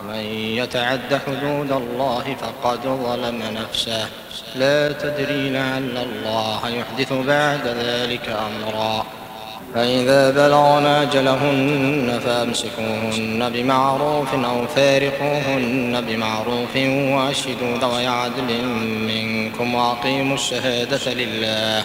ومن يتعد حدود الله فقد ظلم نفسه. لا تدري لعل الله يحدث بعد ذلك أمرا. فإذا بلغنا أجلهن فأمسكوهن بمعروف أو فارقوهن بمعروف وأشهدوا ذوي عدل منكم وأقيموا الشهادة لله.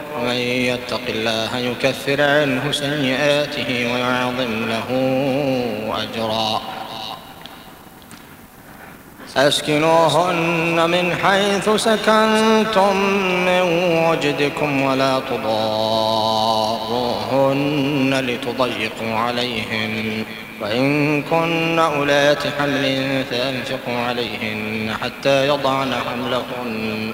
ومن يتق الله يكفر عنه سيئاته ويعظم له أجرا. أسكنوهن من حيث سكنتم من وجدكم ولا تضاروهن لتضيقوا عليهن. وإن كن أولات حمل فأنفقوا عليهن حتى يضعن حملهن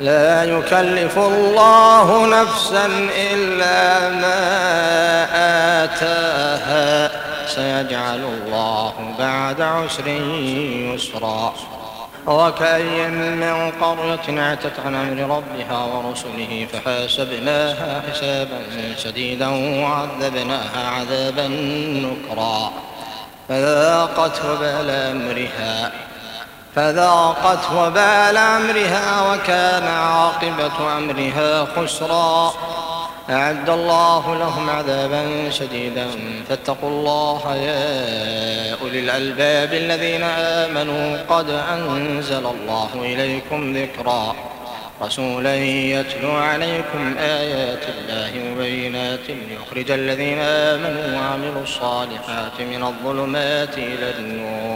لا يكلف الله نفسا إلا ما آتاها. سيجعل الله بعد عسر يسرا. وكأي من قرية عتت عن أمر ربها ورسله فحاسبناها حسابا شديدا وعذبناها عذابا نكرا. فذاقت وبال أمرها. فذاقت وبال أمرها وكان عاقبة أمرها خسرا. أعد الله لهم عذابا شديدا. فاتقوا الله يا أولي الألباب الذين آمنوا. قد أنزل الله إليكم ذكرا. رسولا يتلو عليكم آيات الله مبينات ليخرج الذين آمنوا وعملوا الصالحات من الظلمات إلى النور.